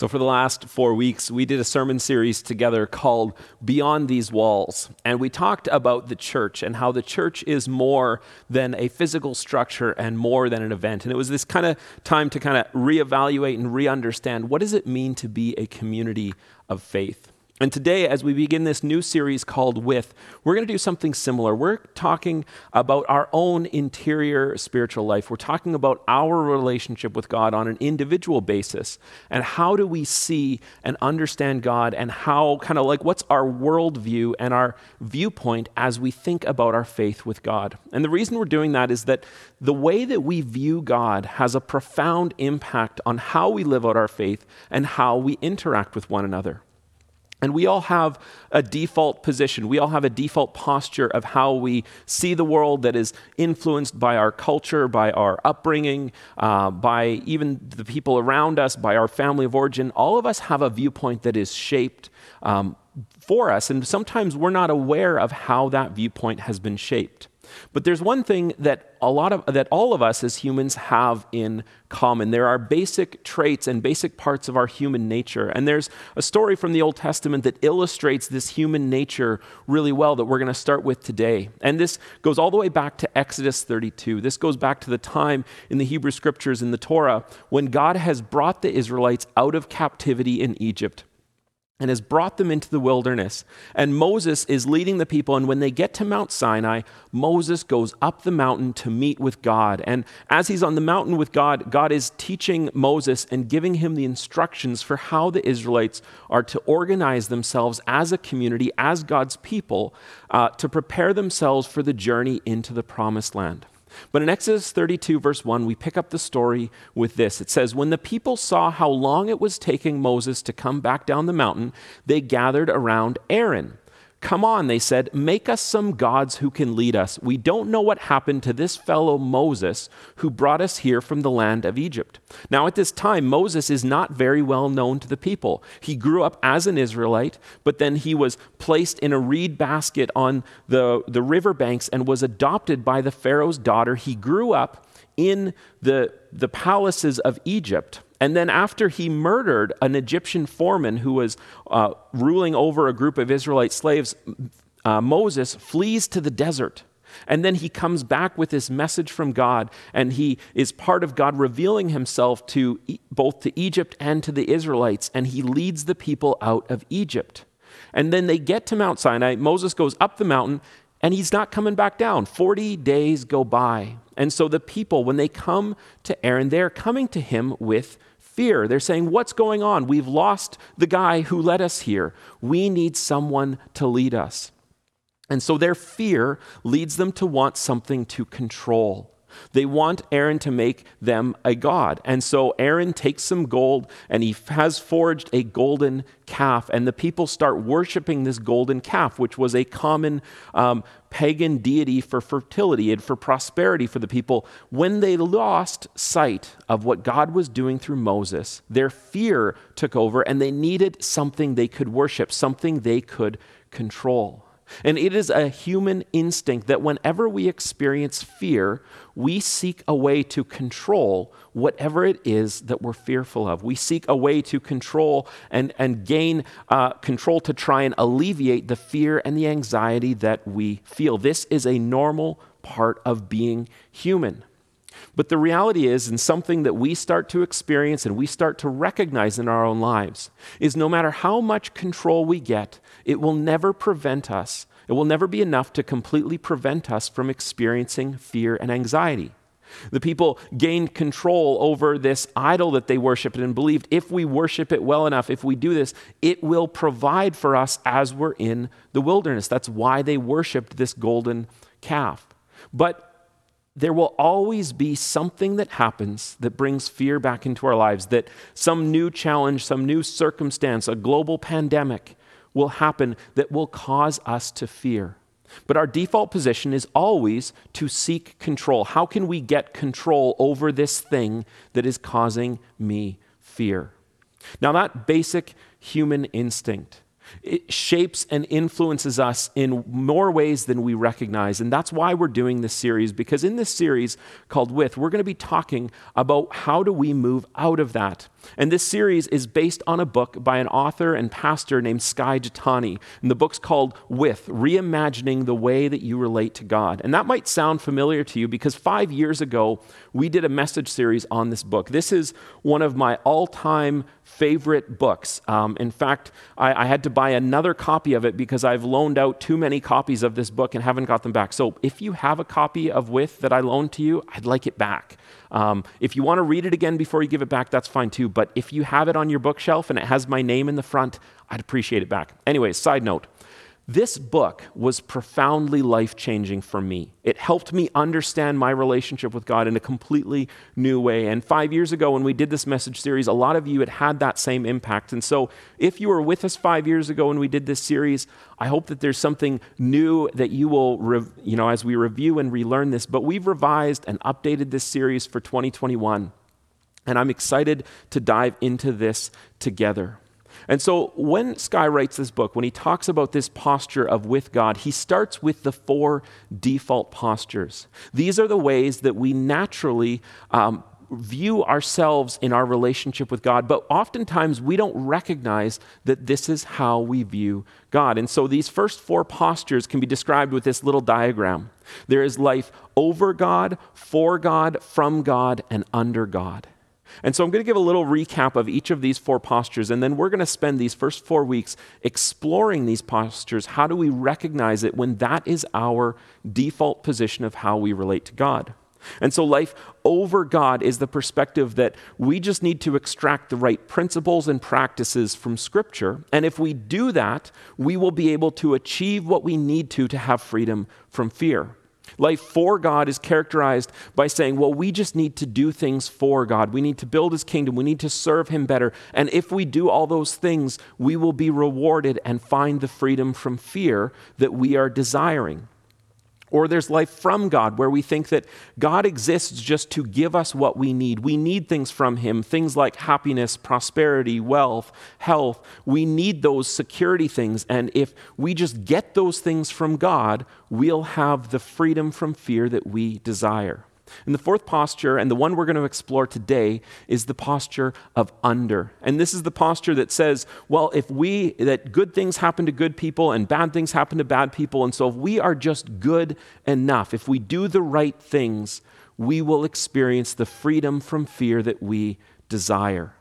So, for the last four weeks, we did a sermon series together called Beyond These Walls. And we talked about the church and how the church is more than a physical structure and more than an event. And it was this kind of time to kind of reevaluate and re understand what does it mean to be a community of faith? And today, as we begin this new series called With, we're going to do something similar. We're talking about our own interior spiritual life. We're talking about our relationship with God on an individual basis. And how do we see and understand God, and how, kind of like, what's our worldview and our viewpoint as we think about our faith with God? And the reason we're doing that is that the way that we view God has a profound impact on how we live out our faith and how we interact with one another. And we all have a default position. We all have a default posture of how we see the world that is influenced by our culture, by our upbringing, uh, by even the people around us, by our family of origin. All of us have a viewpoint that is shaped um, for us. And sometimes we're not aware of how that viewpoint has been shaped. But there's one thing that a lot of that all of us as humans have in common. There are basic traits and basic parts of our human nature. And there's a story from the Old Testament that illustrates this human nature really well that we're going to start with today. And this goes all the way back to Exodus 32. This goes back to the time in the Hebrew scriptures in the Torah when God has brought the Israelites out of captivity in Egypt and has brought them into the wilderness. And Moses is leading the people. And when they get to Mount Sinai, Moses goes up the mountain to meet with God. And as he's on the mountain with God, God is teaching Moses and giving him the instructions for how the Israelites are to organize themselves as a community, as God's people, uh, to prepare themselves for the journey into the promised land. But in Exodus 32, verse 1, we pick up the story with this. It says, When the people saw how long it was taking Moses to come back down the mountain, they gathered around Aaron. Come on, they said, make us some gods who can lead us. We don't know what happened to this fellow Moses who brought us here from the land of Egypt. Now, at this time, Moses is not very well known to the people. He grew up as an Israelite, but then he was placed in a reed basket on the, the riverbanks and was adopted by the Pharaoh's daughter. He grew up in the, the palaces of Egypt and then, after he murdered an Egyptian foreman who was uh, ruling over a group of Israelite slaves, uh, Moses flees to the desert. And then he comes back with this message from God, and he is part of God revealing himself to both to Egypt and to the Israelites, and he leads the people out of Egypt. And then they get to Mount Sinai. Moses goes up the mountain, and he's not coming back down. 40 days go by. And so the people, when they come to Aaron, they're coming to him with fear. They're saying, What's going on? We've lost the guy who led us here. We need someone to lead us. And so their fear leads them to want something to control. They want Aaron to make them a god. And so Aaron takes some gold and he has forged a golden calf. And the people start worshiping this golden calf, which was a common um, pagan deity for fertility and for prosperity for the people. When they lost sight of what God was doing through Moses, their fear took over and they needed something they could worship, something they could control. And it is a human instinct that whenever we experience fear, we seek a way to control whatever it is that we're fearful of. We seek a way to control and, and gain uh, control to try and alleviate the fear and the anxiety that we feel. This is a normal part of being human. But the reality is, and something that we start to experience and we start to recognize in our own lives, is no matter how much control we get, it will never prevent us. It will never be enough to completely prevent us from experiencing fear and anxiety. The people gained control over this idol that they worshiped and believed if we worship it well enough, if we do this, it will provide for us as we're in the wilderness. That's why they worshiped this golden calf. But there will always be something that happens that brings fear back into our lives, that some new challenge, some new circumstance, a global pandemic will happen that will cause us to fear. But our default position is always to seek control. How can we get control over this thing that is causing me fear? Now, that basic human instinct it shapes and influences us in more ways than we recognize. And that's why we're doing this series, because in this series called With, we're going to be talking about how do we move out of that. And this series is based on a book by an author and pastor named Skye Jethani. And the book's called With Reimagining the Way That You Relate to God. And that might sound familiar to you because five years ago, we did a message series on this book. This is one of my all time favorite books. Um, in fact, I, I, had to buy another copy of it because I've loaned out too many copies of this book and haven't got them back. So if you have a copy of With that I loaned to you, I'd like it back. Um, if you want to read it again before you give it back, that's fine too. But if you have it on your bookshelf and it has my name in the front, I'd appreciate it back. Anyways, side note. This book was profoundly life changing for me. It helped me understand my relationship with God in a completely new way. And five years ago, when we did this message series, a lot of you had had that same impact. And so, if you were with us five years ago when we did this series, I hope that there's something new that you will, you know, as we review and relearn this. But we've revised and updated this series for 2021. And I'm excited to dive into this together. And so when Skye writes this book, when he talks about this posture of with God, he starts with the four default postures. These are the ways that we naturally um, view ourselves in our relationship with God, but oftentimes we don't recognize that this is how we view God. And so these first four postures can be described with this little diagram there is life over God, for God, from God, and under God. And so I'm going to give a little recap of each of these four postures, and then we're going to spend these first four weeks exploring these postures. How do we recognize it when that is our default position of how we relate to God? And so, life over God is the perspective that we just need to extract the right principles and practices from Scripture. And if we do that, we will be able to achieve what we need to to have freedom from fear. Life for God is characterized by saying, well, we just need to do things for God. We need to build His kingdom. We need to serve Him better. And if we do all those things, we will be rewarded and find the freedom from fear that we are desiring. Or there's life from God, where we think that God exists just to give us what we need. We need things from Him, things like happiness, prosperity, wealth, health. We need those security things. And if we just get those things from God, we'll have the freedom from fear that we desire. And the fourth posture, and the one we're going to explore today, is the posture of under. And this is the posture that says, well, if we, that good things happen to good people and bad things happen to bad people, and so if we are just good enough, if we do the right things, we will experience the freedom from fear that we desire.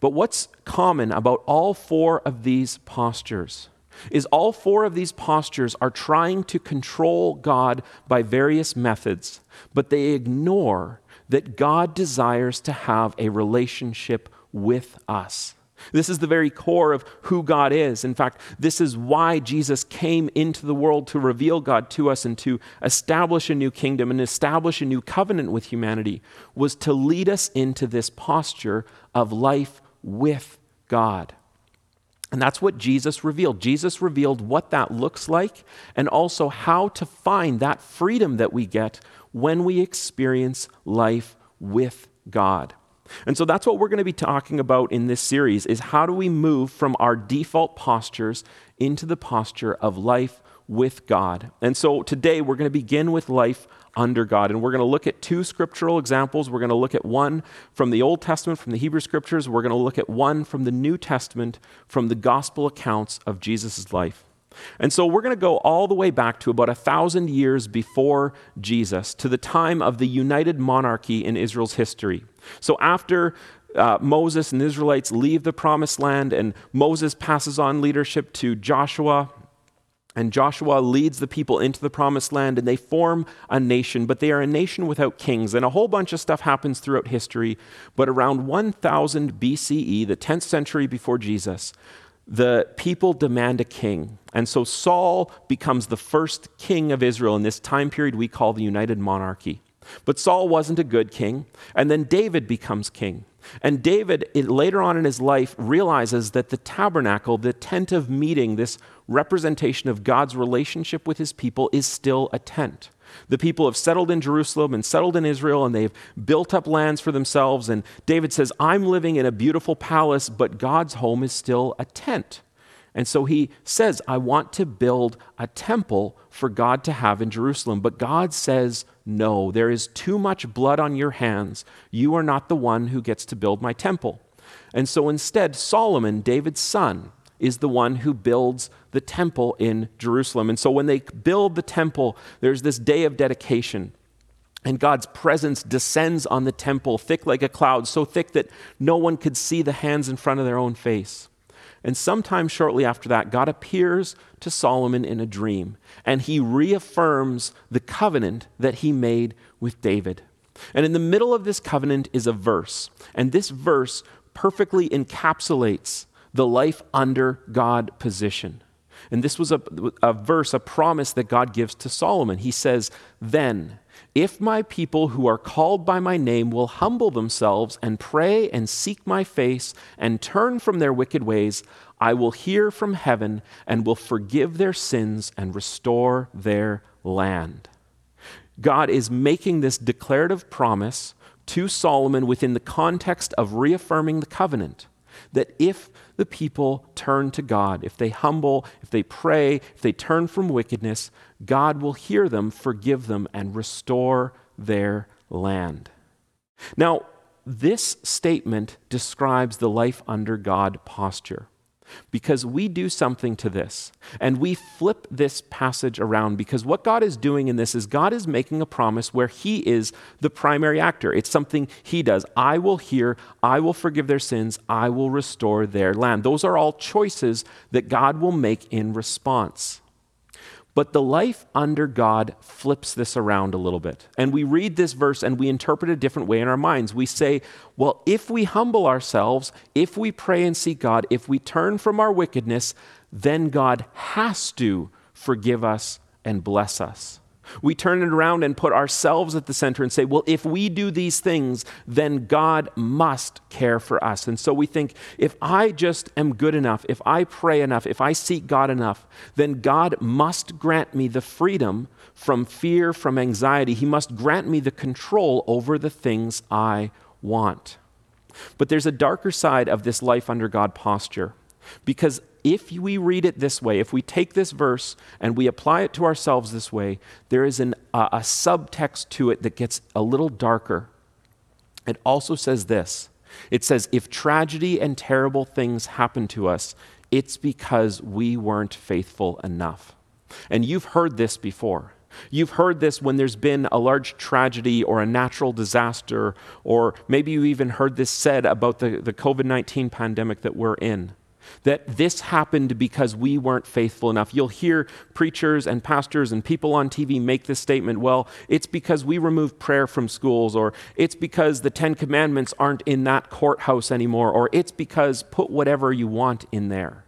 But what's common about all four of these postures? Is all four of these postures are trying to control God by various methods, but they ignore that God desires to have a relationship with us. This is the very core of who God is. In fact, this is why Jesus came into the world to reveal God to us and to establish a new kingdom and establish a new covenant with humanity was to lead us into this posture of life with God. And that's what Jesus revealed. Jesus revealed what that looks like and also how to find that freedom that we get when we experience life with God. And so that's what we're going to be talking about in this series is how do we move from our default postures into the posture of life with God. And so today we're going to begin with life under God. And we're going to look at two scriptural examples. We're going to look at one from the Old Testament, from the Hebrew Scriptures. We're going to look at one from the New Testament, from the gospel accounts of Jesus' life. And so we're going to go all the way back to about a thousand years before Jesus, to the time of the united monarchy in Israel's history. So after uh, Moses and the Israelites leave the promised land, and Moses passes on leadership to Joshua, and Joshua leads the people into the promised land and they form a nation, but they are a nation without kings. And a whole bunch of stuff happens throughout history. But around 1000 BCE, the 10th century before Jesus, the people demand a king. And so Saul becomes the first king of Israel in this time period we call the United Monarchy. But Saul wasn't a good king. And then David becomes king. And David, later on in his life, realizes that the tabernacle, the tent of meeting, this representation of God's relationship with his people, is still a tent. The people have settled in Jerusalem and settled in Israel, and they've built up lands for themselves. And David says, I'm living in a beautiful palace, but God's home is still a tent. And so he says, I want to build a temple for God to have in Jerusalem. But God says, No, there is too much blood on your hands. You are not the one who gets to build my temple. And so instead, Solomon, David's son, is the one who builds the temple in Jerusalem. And so when they build the temple, there's this day of dedication. And God's presence descends on the temple, thick like a cloud, so thick that no one could see the hands in front of their own face. And sometime shortly after that, God appears to Solomon in a dream, and he reaffirms the covenant that he made with David. And in the middle of this covenant is a verse, and this verse perfectly encapsulates the life under God position. And this was a, a verse, a promise that God gives to Solomon. He says, Then, if my people who are called by my name will humble themselves and pray and seek my face and turn from their wicked ways, I will hear from heaven and will forgive their sins and restore their land. God is making this declarative promise to Solomon within the context of reaffirming the covenant that if the people turn to God, if they humble, if they pray, if they turn from wickedness, God will hear them, forgive them, and restore their land. Now, this statement describes the life under God posture because we do something to this and we flip this passage around because what God is doing in this is God is making a promise where He is the primary actor. It's something He does. I will hear, I will forgive their sins, I will restore their land. Those are all choices that God will make in response. But the life under God flips this around a little bit. And we read this verse and we interpret it a different way in our minds. We say, well, if we humble ourselves, if we pray and seek God, if we turn from our wickedness, then God has to forgive us and bless us. We turn it around and put ourselves at the center and say, well, if we do these things, then God must care for us. And so we think, if I just am good enough, if I pray enough, if I seek God enough, then God must grant me the freedom from fear, from anxiety. He must grant me the control over the things I want. But there's a darker side of this life under God posture. Because if we read it this way, if we take this verse and we apply it to ourselves this way, there is an, uh, a subtext to it that gets a little darker. It also says this it says, if tragedy and terrible things happen to us, it's because we weren't faithful enough. And you've heard this before. You've heard this when there's been a large tragedy or a natural disaster, or maybe you even heard this said about the, the COVID 19 pandemic that we're in that this happened because we weren't faithful enough. You'll hear preachers and pastors and people on TV make this statement well, it's because we removed prayer from schools, or it's because the Ten Commandments aren't in that courthouse anymore, or it's because put whatever you want in there.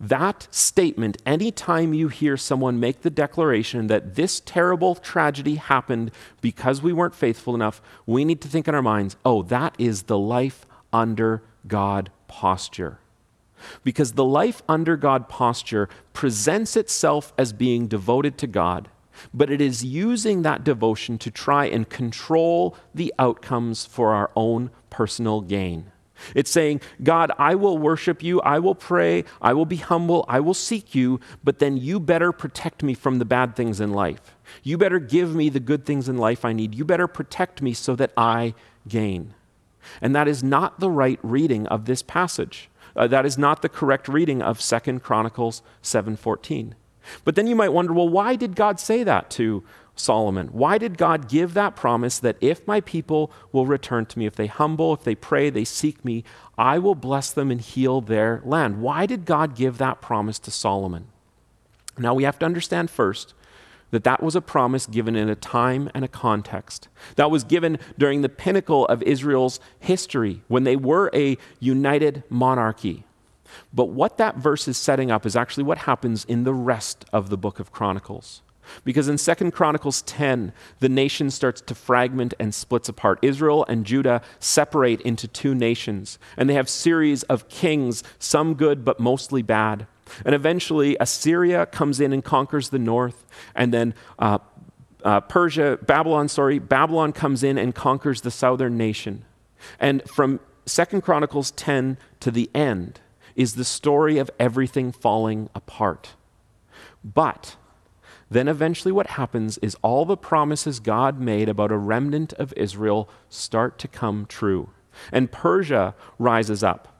That statement, anytime you hear someone make the declaration that this terrible tragedy happened because we weren't faithful enough, we need to think in our minds, oh, that is the life under God posture. Because the life under God posture presents itself as being devoted to God, but it is using that devotion to try and control the outcomes for our own personal gain. It's saying, God, I will worship you, I will pray, I will be humble, I will seek you, but then you better protect me from the bad things in life. You better give me the good things in life I need. You better protect me so that I gain. And that is not the right reading of this passage. Uh, that is not the correct reading of Second Chronicles 7:14. But then you might wonder, well, why did God say that to Solomon? Why did God give that promise that if my people will return to me, if they humble, if they pray, they seek me, I will bless them and heal their land? Why did God give that promise to Solomon? Now we have to understand first that that was a promise given in a time and a context. That was given during the pinnacle of Israel's history when they were a united monarchy. But what that verse is setting up is actually what happens in the rest of the book of Chronicles. Because in 2 Chronicles 10, the nation starts to fragment and splits apart. Israel and Judah separate into two nations, and they have series of kings, some good but mostly bad. And eventually, Assyria comes in and conquers the north, and then uh, uh, Persia, Babylon, sorry, Babylon comes in and conquers the southern nation. And from Second Chronicles 10 to the end, is the story of everything falling apart. But then eventually, what happens is all the promises God made about a remnant of Israel start to come true. And Persia rises up.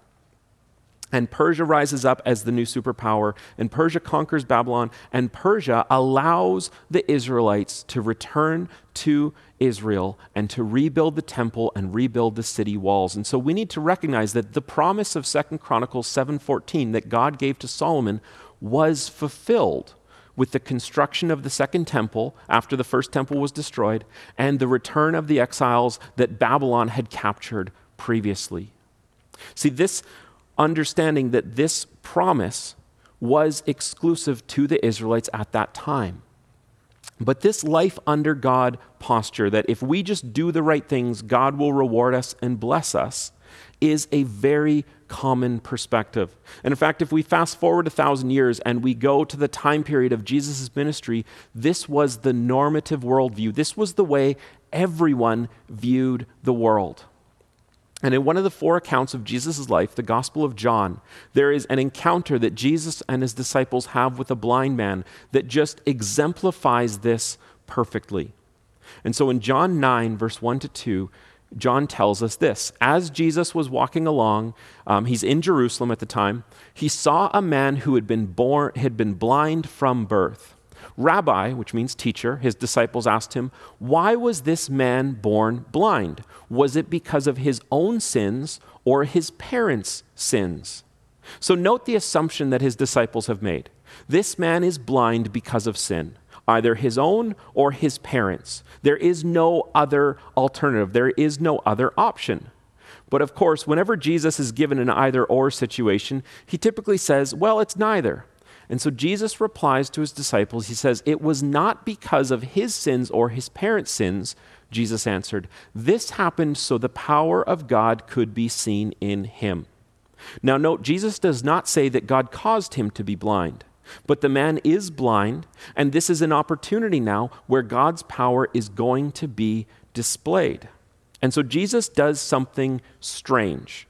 And Persia rises up as the new superpower, and Persia conquers Babylon, and Persia allows the Israelites to return to Israel and to rebuild the temple and rebuild the city walls. And so we need to recognize that the promise of Second Chronicles 7:14 that God gave to Solomon was fulfilled with the construction of the second temple after the first temple was destroyed and the return of the exiles that Babylon had captured previously. See, this understanding that this promise was exclusive to the Israelites at that time. But this life under God posture, that if we just do the right things, God will reward us and bless us, is a very common perspective. And in fact, if we fast forward a thousand years and we go to the time period of Jesus' ministry, this was the normative worldview. This was the way everyone viewed the world. And in one of the four accounts of Jesus' life, the Gospel of John, there is an encounter that Jesus and his disciples have with a blind man that just exemplifies this perfectly. And so in John 9, verse 1 to 2, John tells us this As Jesus was walking along, um, he's in Jerusalem at the time, he saw a man who had been, born, had been blind from birth. Rabbi, which means teacher, his disciples asked him, Why was this man born blind? Was it because of his own sins or his parents' sins? So note the assumption that his disciples have made. This man is blind because of sin, either his own or his parents. There is no other alternative, there is no other option. But of course, whenever Jesus is given an either or situation, he typically says, Well, it's neither. And so Jesus replies to his disciples. He says, It was not because of his sins or his parents' sins, Jesus answered. This happened so the power of God could be seen in him. Now, note, Jesus does not say that God caused him to be blind, but the man is blind, and this is an opportunity now where God's power is going to be displayed. And so Jesus does something strange.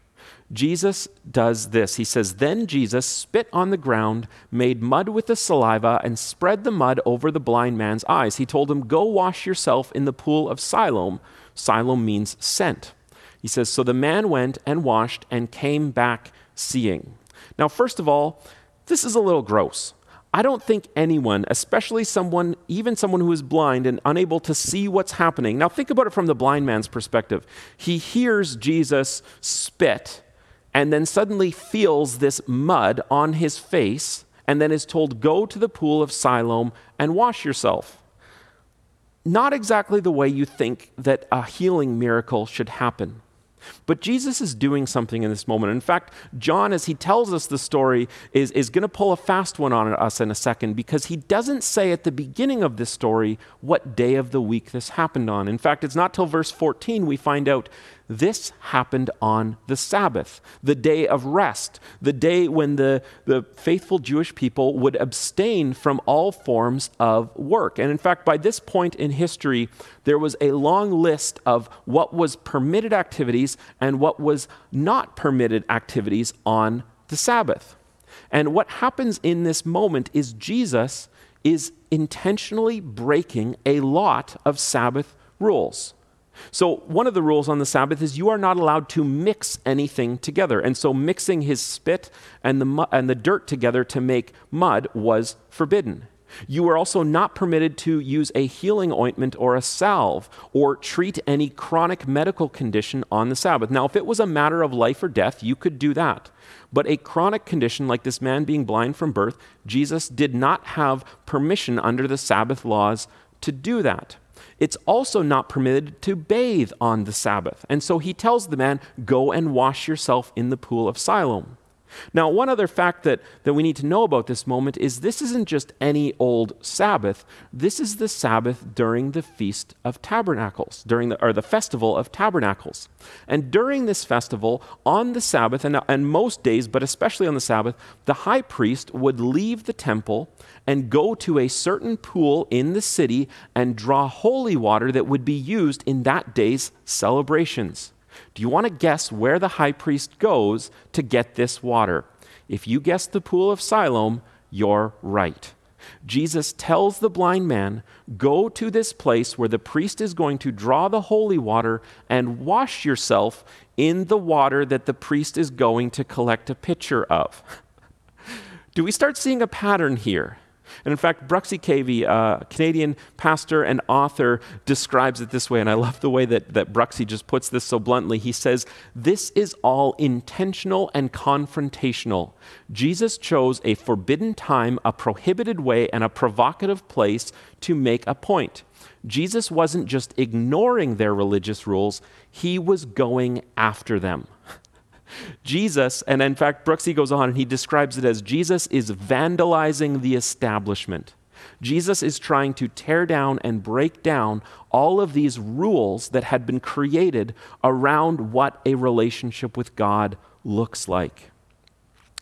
Jesus does this. He says, Then Jesus spit on the ground, made mud with the saliva, and spread the mud over the blind man's eyes. He told him, Go wash yourself in the pool of Siloam. Siloam means sent. He says, So the man went and washed and came back seeing. Now, first of all, this is a little gross. I don't think anyone, especially someone, even someone who is blind and unable to see what's happening. Now, think about it from the blind man's perspective. He hears Jesus spit and then suddenly feels this mud on his face and then is told, Go to the pool of Siloam and wash yourself. Not exactly the way you think that a healing miracle should happen. But Jesus is doing something in this moment. In fact, John, as he tells us the story, is, is going to pull a fast one on us in a second because he doesn't say at the beginning of this story what day of the week this happened on. In fact, it's not till verse 14 we find out this happened on the Sabbath, the day of rest, the day when the, the faithful Jewish people would abstain from all forms of work. And in fact, by this point in history, there was a long list of what was permitted activities and what was not permitted activities on the Sabbath. And what happens in this moment is Jesus is intentionally breaking a lot of Sabbath rules. So, one of the rules on the Sabbath is you are not allowed to mix anything together. And so, mixing his spit and the, mu- and the dirt together to make mud was forbidden. You were also not permitted to use a healing ointment or a salve or treat any chronic medical condition on the Sabbath. Now, if it was a matter of life or death, you could do that. But a chronic condition like this man being blind from birth, Jesus did not have permission under the Sabbath laws to do that it's also not permitted to bathe on the Sabbath. And so he tells the man, Go and wash yourself in the pool of Siloam. Now, one other fact that, that we need to know about this moment is this isn't just any old Sabbath. This is the Sabbath during the Feast of Tabernacles, during the, or the Festival of Tabernacles. And during this festival, on the Sabbath, and, and most days, but especially on the Sabbath, the high priest would leave the temple and go to a certain pool in the city and draw holy water that would be used in that day's celebrations. Do you want to guess where the high priest goes to get this water? If you guessed the pool of Siloam, you're right. Jesus tells the blind man, Go to this place where the priest is going to draw the holy water and wash yourself in the water that the priest is going to collect a pitcher of. Do we start seeing a pattern here? And in fact, Bruxy Cavey, a Canadian pastor and author, describes it this way, and I love the way that, that Bruxy just puts this so bluntly. He says, This is all intentional and confrontational. Jesus chose a forbidden time, a prohibited way, and a provocative place to make a point. Jesus wasn't just ignoring their religious rules, he was going after them. Jesus, and in fact, Bruxy goes on and he describes it as Jesus is vandalizing the establishment. Jesus is trying to tear down and break down all of these rules that had been created around what a relationship with God looks like.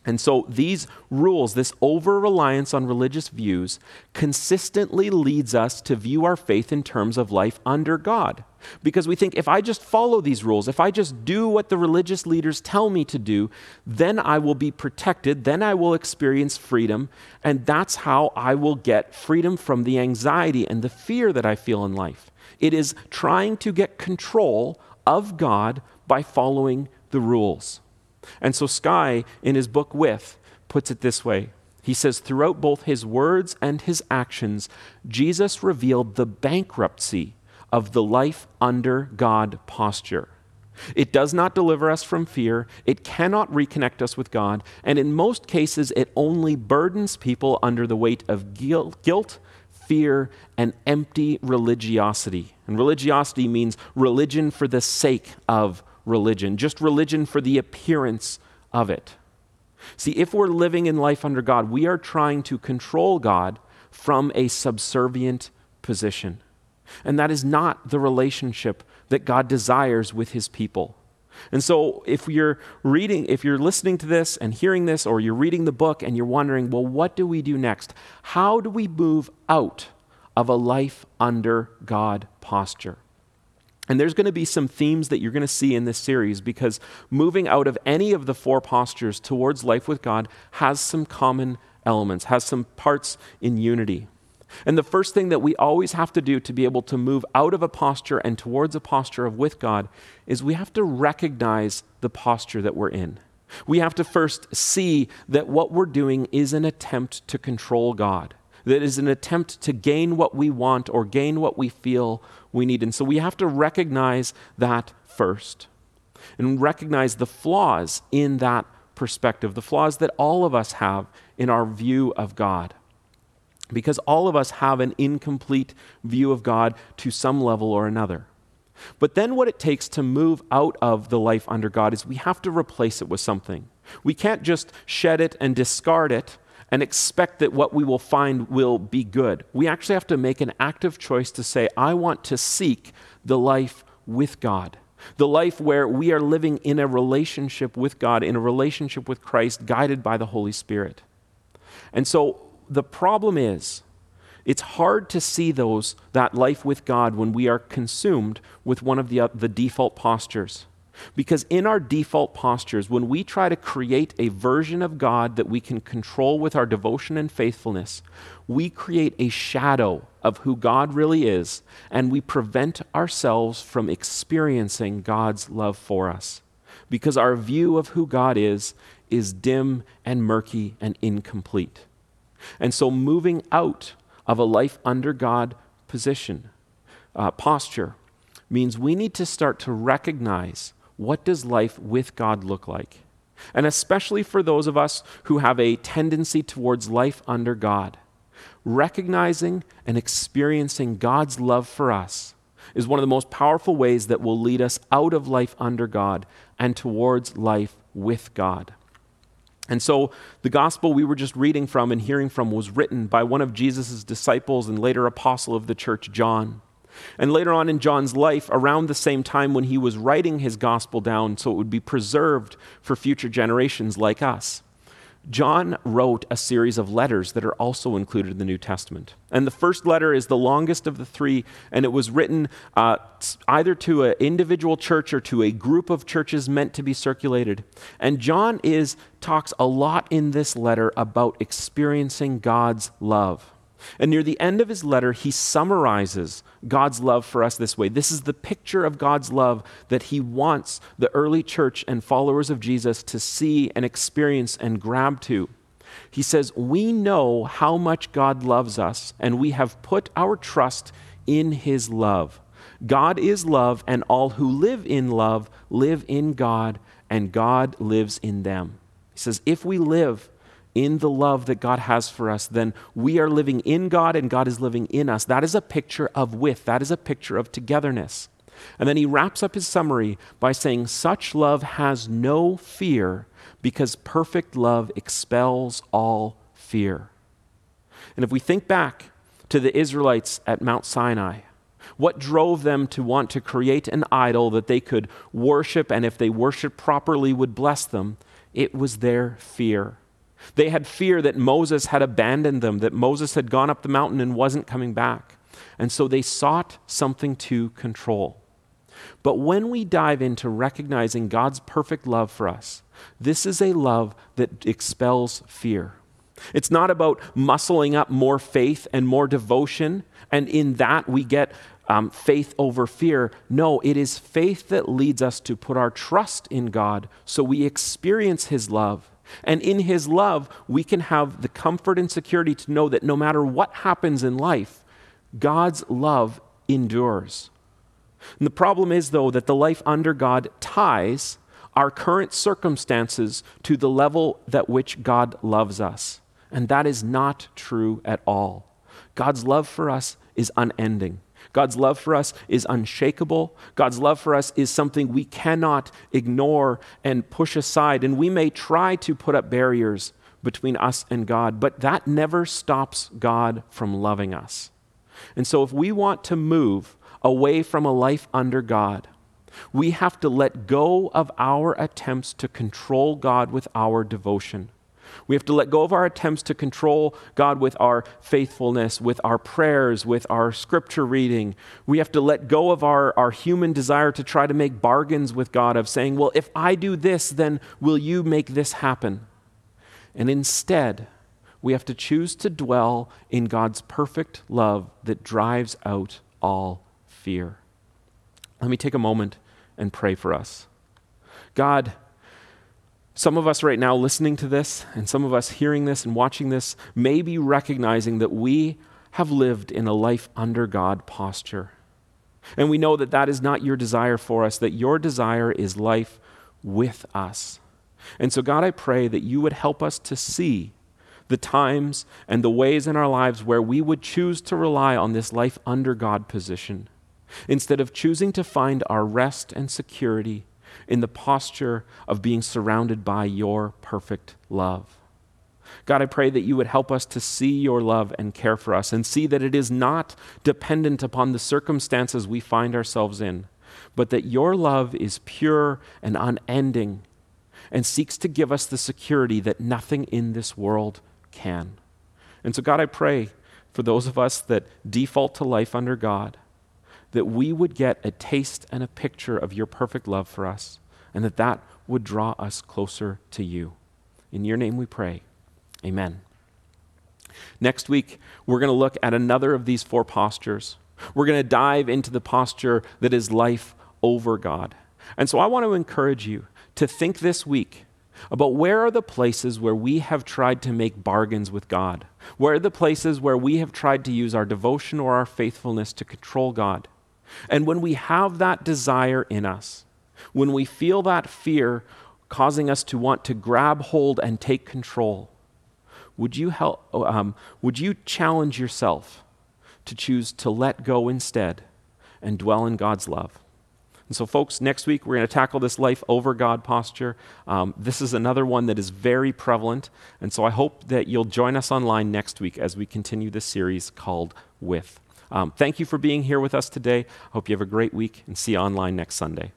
And so these rules, this over reliance on religious views, consistently leads us to view our faith in terms of life under God. Because we think if I just follow these rules, if I just do what the religious leaders tell me to do, then I will be protected, then I will experience freedom, and that's how I will get freedom from the anxiety and the fear that I feel in life. It is trying to get control of God by following the rules. And so Skye, in his book With, puts it this way. He says, throughout both his words and his actions, Jesus revealed the bankruptcy of the life under God posture. It does not deliver us from fear. It cannot reconnect us with God. And in most cases, it only burdens people under the weight of guilt, fear, and empty religiosity. And religiosity means religion for the sake of religion, just religion for the appearance of it. See, if we're living in life under God, we are trying to control God from a subservient position. And that is not the relationship that God desires with his people. And so, if you're reading, if you're listening to this and hearing this, or you're reading the book and you're wondering, well, what do we do next? How do we move out of a life under God posture? And there's going to be some themes that you're going to see in this series because moving out of any of the four postures towards life with God has some common elements, has some parts in unity. And the first thing that we always have to do to be able to move out of a posture and towards a posture of with God is we have to recognize the posture that we're in. We have to first see that what we're doing is an attempt to control God, that is an attempt to gain what we want or gain what we feel we need. And so we have to recognize that first and recognize the flaws in that perspective, the flaws that all of us have in our view of God because all of us have an incomplete view of God to some level or another. But then, what it takes to move out of the life under God is we have to replace it with something. We can't just shed it and discard it and expect that what we will find will be good. We actually have to make an active choice to say, I want to seek the life with God. The life where we are living in a relationship with God, in a relationship with Christ, guided by the Holy Spirit. And so, the problem is, it's hard to see those that life with God when we are consumed with one of the, uh, the default postures. Because in our default postures, when we try to create a version of God that we can control with our devotion and faithfulness, we create a shadow of who God really is, and we prevent ourselves from experiencing God's love for us. Because our view of who God is is dim and murky and incomplete. And so moving out of a life under God position, uh, posture, means we need to start to recognize what does life with God look like? And especially for those of us who have a tendency towards life under God, recognizing and experiencing God's love for us is one of the most powerful ways that will lead us out of life under God and towards life with God. And so the gospel we were just reading from and hearing from was written by one of Jesus' disciples and later apostle of the church, John. And later on in John's life, around the same time when he was writing his gospel down so it would be preserved for future generations like us, John wrote a series of letters that are also included in the New Testament. And the first letter is the longest of the three, and it was written uh, either to an individual church or to a group of churches meant to be circulated. And John is, talks a lot in this letter about experiencing God's love. And near the end of his letter, he summarizes God's love for us this way. This is the picture of God's love that he wants the early church and followers of Jesus to see and experience and grab to. He says, We know how much God loves us, and we have put our trust in his love. God is love, and all who live in love live in God, and God lives in them. He says, If we live in the love that God has for us, then we are living in God and God is living in us. That is a picture of with, that is a picture of togetherness. And then he wraps up his summary by saying, Such love has no fear because perfect love expels all fear. And if we think back to the Israelites at Mount Sinai, what drove them to want to create an idol that they could worship and if they worshiped properly would bless them? It was their fear. They had fear that Moses had abandoned them, that Moses had gone up the mountain and wasn't coming back. And so they sought something to control. But when we dive into recognizing God's perfect love for us, this is a love that expels fear. It's not about muscling up more faith and more devotion, and in that we get um, faith over fear. No, it is faith that leads us to put our trust in God so we experience His love and in His love, we can have the comfort and security to know that no matter what happens in life, God's love endures. And the problem is, though, that the life under God ties our current circumstances to the level that which God loves us. And that is not true at all. God's love for us is unending. God's love for us is unshakable. God's love for us is something we cannot ignore and push aside. And we may try to put up barriers between us and God, but that never stops God from loving us. And so, if we want to move away from a life under God, we have to let go of our attempts to control God with our devotion. We have to let go of our attempts to control God with our faithfulness, with our prayers, with our scripture reading. We have to let go of our, our human desire to try to make bargains with God, of saying, well, if I do this, then will you make this happen? And instead, we have to choose to dwell in God's perfect love that drives out all fear. Let me take a moment and pray for us. God, some of us right now listening to this, and some of us hearing this and watching this, may be recognizing that we have lived in a life under God posture. And we know that that is not your desire for us, that your desire is life with us. And so, God, I pray that you would help us to see the times and the ways in our lives where we would choose to rely on this life under God position instead of choosing to find our rest and security in the posture of being surrounded by your perfect love. God, I pray that you would help us to see your love and care for us and see that it is not dependent upon the circumstances we find ourselves in, but that your love is pure and unending and seeks to give us the security that nothing in this world can. And so, God, I pray for those of us that default to life under God that we would get a taste and a picture of your perfect love for us, and that that would draw us closer to you. In your name we pray. Amen. Next week, we're going to look at another of these four postures. We're going to dive into the posture that is life over God. And so I want to encourage you to think this week about where are the places where we have tried to make bargains with God? Where are the places where we have tried to use our devotion or our faithfulness to control God? And when we have that desire in us, when we feel that fear causing us to want to grab hold and take control, would you, help, um, would you challenge yourself to choose to let go instead and dwell in God's love? And so, folks, next week we're going to tackle this life over God posture. Um, this is another one that is very prevalent. And so I hope that you'll join us online next week as we continue this series called With. Um, thank you for being here with us today. Hope you have a great week and see you online next Sunday.